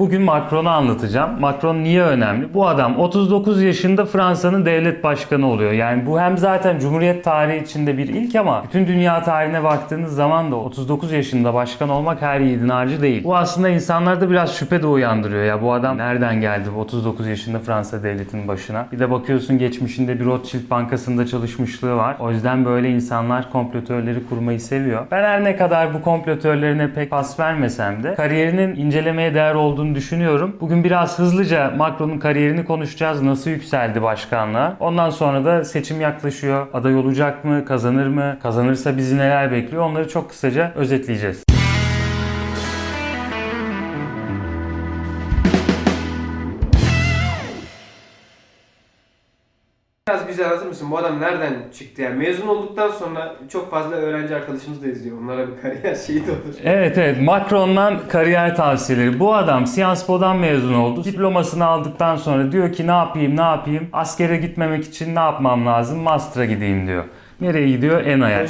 Bugün Macron'u anlatacağım. Macron niye önemli? Bu adam 39 yaşında Fransa'nın devlet başkanı oluyor. Yani bu hem zaten Cumhuriyet tarihi içinde bir ilk ama bütün dünya tarihine baktığınız zaman da 39 yaşında başkan olmak her yiğidin harcı değil. Bu aslında insanlarda biraz şüphe de uyandırıyor. Ya bu adam nereden geldi bu 39 yaşında Fransa devletinin başına? Bir de bakıyorsun geçmişinde bir Rothschild bankasında çalışmışlığı var. O yüzden böyle insanlar komplotörleri kurmayı seviyor. Ben her ne kadar bu komplotörlerine pek pas vermesem de kariyerinin incelemeye değer olduğunu düşünüyorum. Bugün biraz hızlıca Macron'un kariyerini konuşacağız. Nasıl yükseldi başkanlığa? Ondan sonra da seçim yaklaşıyor. Aday olacak mı? Kazanır mı? Kazanırsa bizi neler bekliyor? Onları çok kısaca özetleyeceğiz. Biraz bize hazır mısın? Bu adam nereden çıktı yani? Mezun olduktan sonra çok fazla öğrenci arkadaşımız da izliyor. Onlara bir kariyer şeyi de olur. Evet evet Macron'dan kariyer tavsiyeleri. Bu adam Sciences Po'dan mezun oldu. Diplomasını aldıktan sonra diyor ki ne yapayım ne yapayım? Askere gitmemek için ne yapmam lazım? Master'a gideyim diyor. Nereye gidiyor? ENA'ya.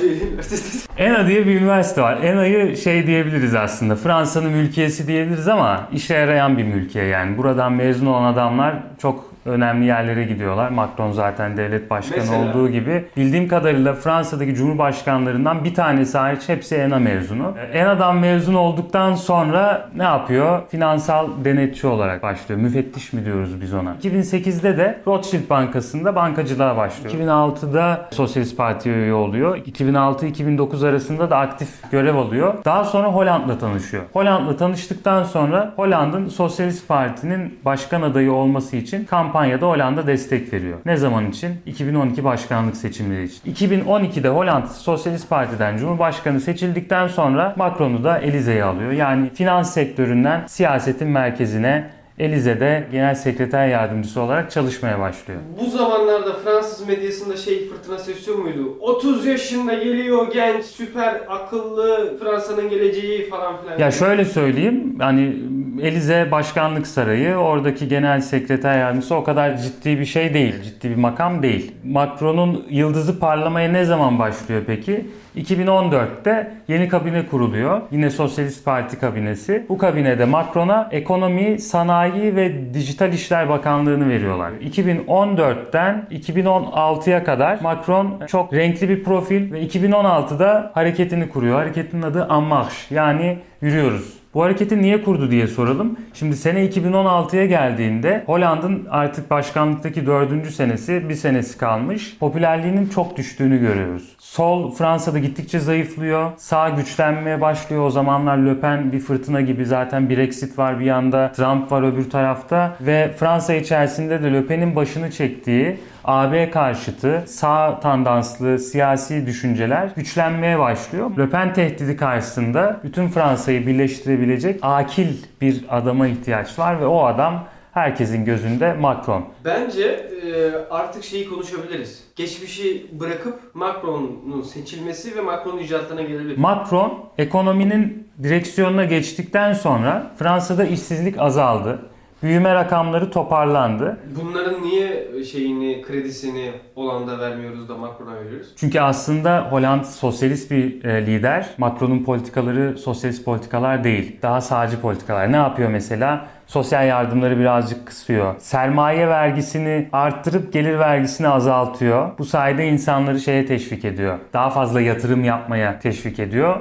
ENA diye bir üniversite var. ENA'yı şey diyebiliriz aslında. Fransa'nın mülkiyesi diyebiliriz ama işe yarayan bir mülkiye yani. Buradan mezun olan adamlar çok önemli yerlere gidiyorlar. Macron zaten devlet başkanı Mesela? olduğu gibi. Bildiğim kadarıyla Fransa'daki cumhurbaşkanlarından bir tanesi hariç hepsi ENA mezunu. ENA'dan mezun olduktan sonra ne yapıyor? Finansal denetçi olarak başlıyor. Müfettiş mi diyoruz biz ona? 2008'de de Rothschild Bankası'nda bankacılığa başlıyor. 2006'da Sosyalist Parti'ye üye oluyor. 2006-2009 arasında da aktif görev alıyor. Daha sonra Hollanda'la tanışıyor. Hollanda'la tanıştıktan sonra Hollanda'nın Sosyalist Parti'nin başkan adayı olması için kampanyada Hollanda destek veriyor. Ne zaman için? 2012 başkanlık seçimleri için. 2012'de Hollanda Sosyalist Parti'den Cumhurbaşkanı seçildikten sonra Macron'u da Elize'ye alıyor. Yani finans sektöründen siyasetin merkezine Elize'de genel sekreter yardımcısı olarak çalışmaya başlıyor. Bu zamanlarda Fransız medyasında şey fırtınası esiyor muydu? 30 yaşında geliyor genç, süper akıllı, Fransa'nın geleceği falan filan. Ya şöyle söyleyeyim hani Elize Başkanlık Sarayı oradaki genel sekreter yardımcısı o kadar ciddi bir şey değil. Ciddi bir makam değil. Macron'un yıldızı parlamaya ne zaman başlıyor peki? 2014'te yeni kabine kuruluyor. Yine Sosyalist Parti kabinesi. Bu kabinede Macron'a ekonomi, sanayi ve dijital işler bakanlığını veriyorlar. 2014'ten 2016'ya kadar Macron çok renkli bir profil ve 2016'da hareketini kuruyor. Hareketin adı En Marche yani yürüyoruz. Bu hareketi niye kurdu diye soralım. Şimdi sene 2016'ya geldiğinde Hollanda'nın artık başkanlıktaki dördüncü senesi bir senesi kalmış. Popülerliğinin çok düştüğünü görüyoruz. Sol Fransa'da gittikçe zayıflıyor. Sağ güçlenmeye başlıyor. O zamanlar Le Pen bir fırtına gibi zaten Brexit var bir yanda. Trump var öbür tarafta. Ve Fransa içerisinde de Le Pen'in başını çektiği AB karşıtı sağ tandanslı siyasi düşünceler güçlenmeye başlıyor. Le Pen tehdidi karşısında bütün Fransa'yı birleştirebilecek akil bir adama ihtiyaç var ve o adam herkesin gözünde Macron. Bence e, artık şeyi konuşabiliriz. Geçmişi bırakıp Macron'un seçilmesi ve Macron'un icraatlarına gelebilir. Macron ekonominin direksiyonuna geçtikten sonra Fransa'da işsizlik azaldı. Büyüme rakamları toparlandı. Bunların niye şeyini, kredisini Hollanda vermiyoruz da Macron'a veriyoruz? Çünkü aslında Hollanda sosyalist bir e, lider. Macron'un politikaları sosyalist politikalar değil. Daha sağcı politikalar. Ne yapıyor mesela? Sosyal yardımları birazcık kısıyor. Sermaye vergisini arttırıp gelir vergisini azaltıyor. Bu sayede insanları şeye teşvik ediyor. Daha fazla yatırım yapmaya teşvik ediyor.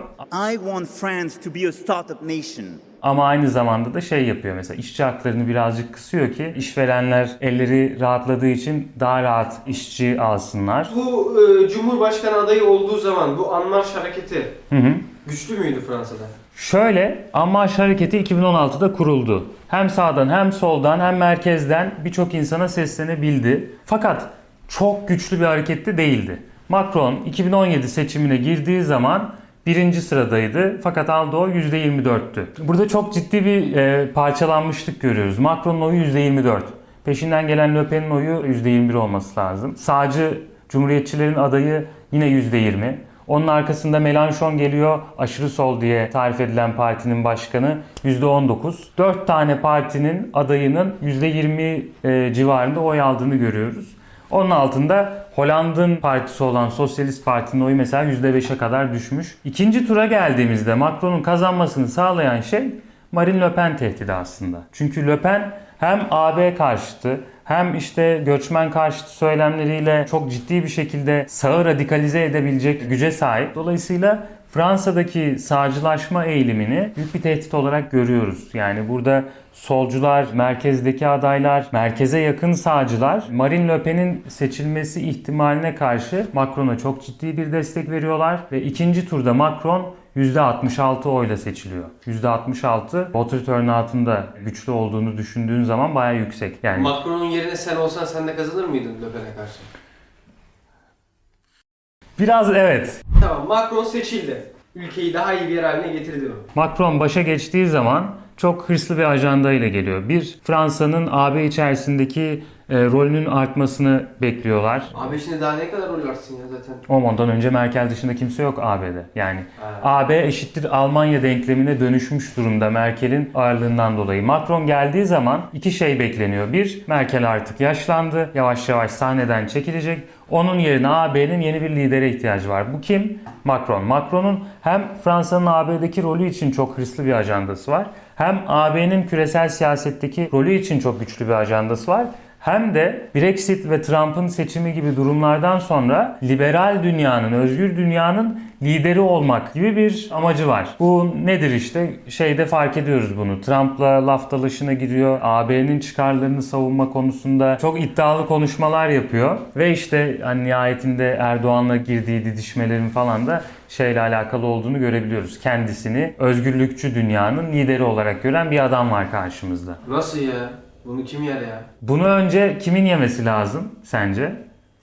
I want France to be a startup nation. Ama aynı zamanda da şey yapıyor mesela işçi haklarını birazcık kısıyor ki işverenler elleri rahatladığı için daha rahat işçi alsınlar. Bu e, Cumhurbaşkanı adayı olduğu zaman bu Anmarş hareketi Hı hı. güçlü müydü Fransa'da? Şöyle Ammaş Hareketi 2016'da kuruldu. Hem sağdan hem soldan hem merkezden birçok insana seslenebildi. Fakat çok güçlü bir harekette değildi. Macron 2017 seçimine girdiği zaman birinci sıradaydı fakat aldığı oy %24'tü. Burada çok ciddi bir e, parçalanmışlık görüyoruz. Macron'un oyu %24. Peşinden gelen Le Pen'in oyu %21 olması lazım. Sağcı Cumhuriyetçilerin adayı yine %20. Onun arkasında Mélenchon geliyor. Aşırı sol diye tarif edilen partinin başkanı %19. 4 tane partinin adayının %20 e, civarında oy aldığını görüyoruz. Onun altında Hollanda'nın partisi olan Sosyalist Parti'nin oyu mesela %5'e kadar düşmüş. İkinci tura geldiğimizde Macron'un kazanmasını sağlayan şey Marine Le Pen tehdidi aslında. Çünkü Le Pen hem AB karşıtı hem işte göçmen karşıtı söylemleriyle çok ciddi bir şekilde sağı radikalize edebilecek güce sahip. Dolayısıyla Fransa'daki sağcılaşma eğilimini büyük bir tehdit olarak görüyoruz. Yani burada solcular, merkezdeki adaylar, merkeze yakın sağcılar Marine Le Pen'in seçilmesi ihtimaline karşı Macron'a çok ciddi bir destek veriyorlar ve ikinci turda Macron %66 oyla seçiliyor. %66 voter turnout'un güçlü olduğunu düşündüğün zaman bayağı yüksek. Yani Macron'un yerine sen olsan sen de kazanır mıydın Le Pen'e karşı? biraz evet. Tamam Macron seçildi. Ülkeyi daha iyi bir yer haline getirdi mi? Macron başa geçtiği zaman çok hırslı bir ajanda ile geliyor. Bir, Fransa'nın AB içerisindeki e, rolünün artmasını bekliyorlar. Abi şimdi daha ne kadar rol artsın ya zaten. Ondan önce Merkel dışında kimse yok AB'de. Yani Ha. AB eşittir Almanya denklemine dönüşmüş durumda Merkel'in ağırlığından dolayı. Macron geldiği zaman iki şey bekleniyor. Bir, Merkel artık yaşlandı. Yavaş yavaş sahneden çekilecek. Onun yerine AB'nin yeni bir lidere ihtiyacı var. Bu kim? Macron. Macron'un hem Fransa'nın AB'deki rolü için çok hırslı bir ajandası var. Hem AB'nin küresel siyasetteki rolü için çok güçlü bir ajandası var. Hem de Brexit ve Trump'ın seçimi gibi durumlardan sonra liberal dünyanın, özgür dünyanın lideri olmak gibi bir amacı var. Bu nedir işte? Şeyde fark ediyoruz bunu. Trump'la laf dalaşına giriyor. AB'nin çıkarlarını savunma konusunda çok iddialı konuşmalar yapıyor. Ve işte hani nihayetinde Erdoğan'la girdiği didişmelerin falan da şeyle alakalı olduğunu görebiliyoruz. Kendisini özgürlükçü dünyanın lideri olarak gören bir adam var karşımızda. Nasıl ya? Bunu kim yer ya? Bunu önce kimin yemesi lazım sence?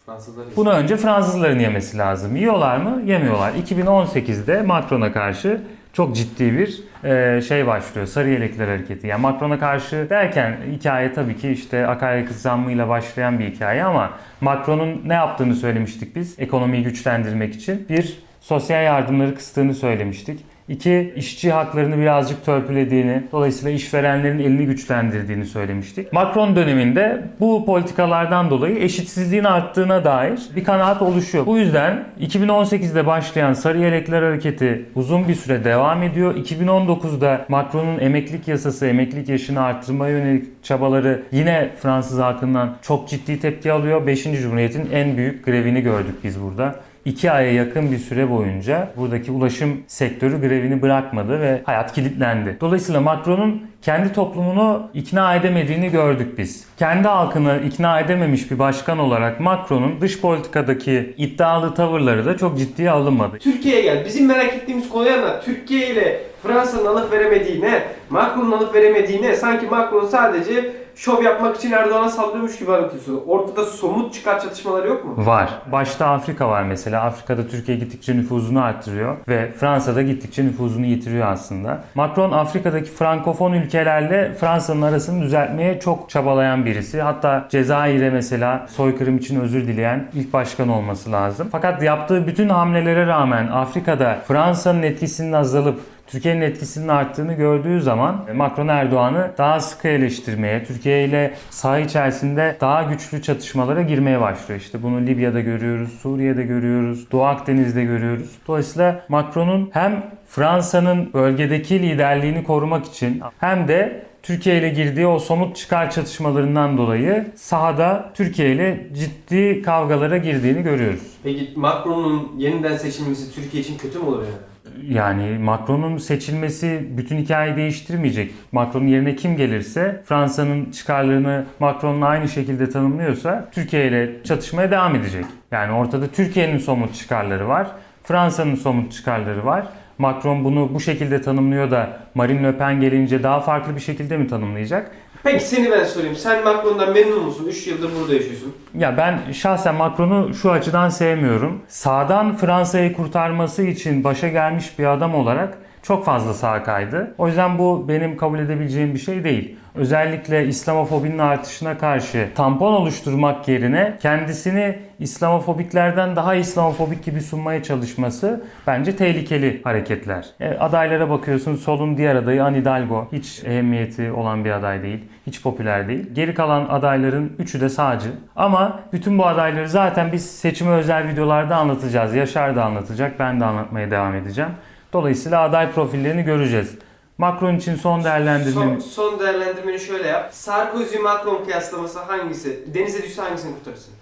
Fransızlar. Bunu önce Fransızların yemesi lazım. Yiyorlar mı? Yemiyorlar. 2018'de Macron'a karşı çok ciddi bir e, şey başlıyor. Sarı yelekler hareketi. Yani Macron'a karşı derken hikaye tabii ki işte akaryakıt zammıyla başlayan bir hikaye ama Macron'un ne yaptığını söylemiştik biz ekonomiyi güçlendirmek için. Bir, sosyal yardımları kıstığını söylemiştik. İki, işçi haklarını birazcık törpülediğini, dolayısıyla işverenlerin elini güçlendirdiğini söylemiştik. Macron döneminde bu politikalardan dolayı eşitsizliğin arttığına dair bir kanaat oluşuyor. Bu yüzden 2018'de başlayan Sarı Yelekler Hareketi uzun bir süre devam ediyor. 2019'da Macron'un emeklilik yasası, emeklilik yaşını arttırmaya yönelik çabaları yine Fransız halkından çok ciddi tepki alıyor. 5. Cumhuriyet'in en büyük grevini gördük biz burada. 2 aya yakın bir süre boyunca buradaki ulaşım sektörü grevini bırakmadı ve hayat kilitlendi. Dolayısıyla Macron'un kendi toplumunu ikna edemediğini gördük biz. Kendi halkını ikna edememiş bir başkan olarak Macron'un dış politikadaki iddialı tavırları da çok ciddiye alınmadı. Türkiye'ye gel. Bizim merak ettiğimiz konuyu anlat. Türkiye ile Fransa'nın alıp veremediğine, Macron'un alıp veremediğine sanki Macron sadece şov yapmak için Erdoğan'a sallıyormuş gibi anlatıyorsun. Ortada somut çıkar çatışmaları yok mu? Var. Başta Afrika var mesela. Afrika'da Türkiye gittikçe nüfuzunu arttırıyor ve Fransa'da gittikçe nüfuzunu yitiriyor aslında. Macron Afrika'daki frankofon ülkelerle Fransa'nın arasını düzeltmeye çok çabalayan birisi. Hatta Cezayir'e mesela soykırım için özür dileyen ilk başkan olması lazım. Fakat yaptığı bütün hamlelere rağmen Afrika'da Fransa'nın etkisinin azalıp Türkiye'nin etkisinin arttığını gördüğü zaman Macron Erdoğan'ı daha sıkı eleştirmeye, Türkiye ile saha içerisinde daha güçlü çatışmalara girmeye başlıyor. İşte bunu Libya'da görüyoruz, Suriye'de görüyoruz, Doğu Akdeniz'de görüyoruz. Dolayısıyla Macron'un hem Fransa'nın bölgedeki liderliğini korumak için hem de Türkiye ile girdiği o somut çıkar çatışmalarından dolayı sahada Türkiye ile ciddi kavgalara girdiğini görüyoruz. Peki Macron'un yeniden seçilmesi Türkiye için kötü mü olur yani? Yani Macron'un seçilmesi bütün hikayeyi değiştirmeyecek. Macron'un yerine kim gelirse Fransa'nın çıkarlarını Macron'la aynı şekilde tanımlıyorsa Türkiye ile çatışmaya devam edecek. Yani ortada Türkiye'nin somut çıkarları var. Fransa'nın somut çıkarları var. Macron bunu bu şekilde tanımlıyor da Marine Le Pen gelince daha farklı bir şekilde mi tanımlayacak? Peki seni ben sorayım. Sen Macron'dan memnun musun? 3 yıldır burada yaşıyorsun. Ya ben şahsen Macron'u şu açıdan sevmiyorum. Sağdan Fransa'yı kurtarması için başa gelmiş bir adam olarak çok fazla sağa kaydı. O yüzden bu benim kabul edebileceğim bir şey değil. Özellikle İslamofobinin artışına karşı tampon oluşturmak yerine kendisini İslamofobiklerden daha İslamofobik gibi sunmaya çalışması bence tehlikeli hareketler. E, adaylara bakıyorsun solun diğer adayı Anne Hidalgo. Hiç ehemmiyeti olan bir aday değil. Hiç popüler değil. Geri kalan adayların üçü de sağcı. Ama bütün bu adayları zaten biz seçime özel videolarda anlatacağız. Yaşar da anlatacak. Ben de anlatmaya devam edeceğim. Dolayısıyla aday profillerini göreceğiz. Macron için son Son, değerlendirmeni. son değerlendirmeni şöyle yap. Sarkozy Macron kıyaslaması hangisi? Denize düşse hangisini kurtarırsın?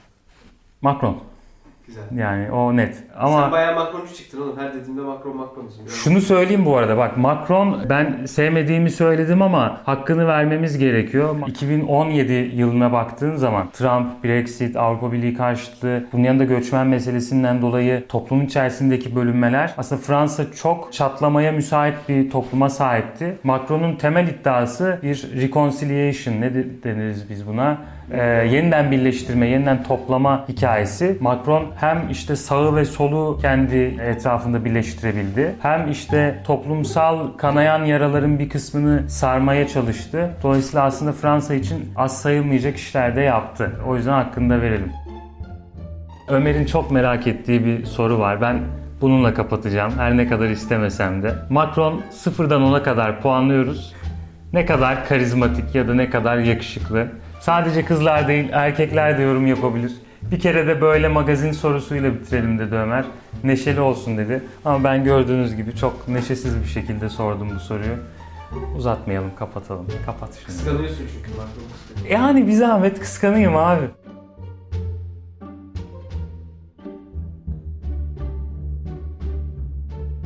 Macron. Güzel. Yani o net. Ama Sen bayağı Macroncu çıktın oğlum. Her dediğimde Macron Macron'sun. Şunu söyleyeyim bu arada bak Macron ben sevmediğimi söyledim ama hakkını vermemiz gerekiyor. 2017 yılına baktığın zaman Trump, Brexit, Avrupa Birliği karşıtlığı bunun yanında göçmen meselesinden dolayı toplumun içerisindeki bölünmeler aslında Fransa çok çatlamaya müsait bir topluma sahipti. Macron'un temel iddiası bir reconciliation ne de- deniriz biz buna? Ee, yeniden birleştirme, yeniden toplama hikayesi. Macron hem işte sağı ve solu kendi etrafında birleştirebildi. Hem işte toplumsal kanayan yaraların bir kısmını sarmaya çalıştı. Dolayısıyla aslında Fransa için az sayılmayacak işler de yaptı. O yüzden hakkını da verelim. Ömer'in çok merak ettiği bir soru var. Ben bununla kapatacağım. Her ne kadar istemesem de. Macron sıfırdan 10'a kadar puanlıyoruz. Ne kadar karizmatik ya da ne kadar yakışıklı. Sadece kızlar değil erkekler de yorum yapabilir. Bir kere de böyle magazin sorusuyla bitirelim dedi Ömer. Neşeli olsun dedi. Ama ben gördüğünüz gibi çok neşesiz bir şekilde sordum bu soruyu. Uzatmayalım, kapatalım. Kapat şimdi. Kıskanıyorsun çünkü kıskanıyor. Yani bir zahmet kıskanayım abi.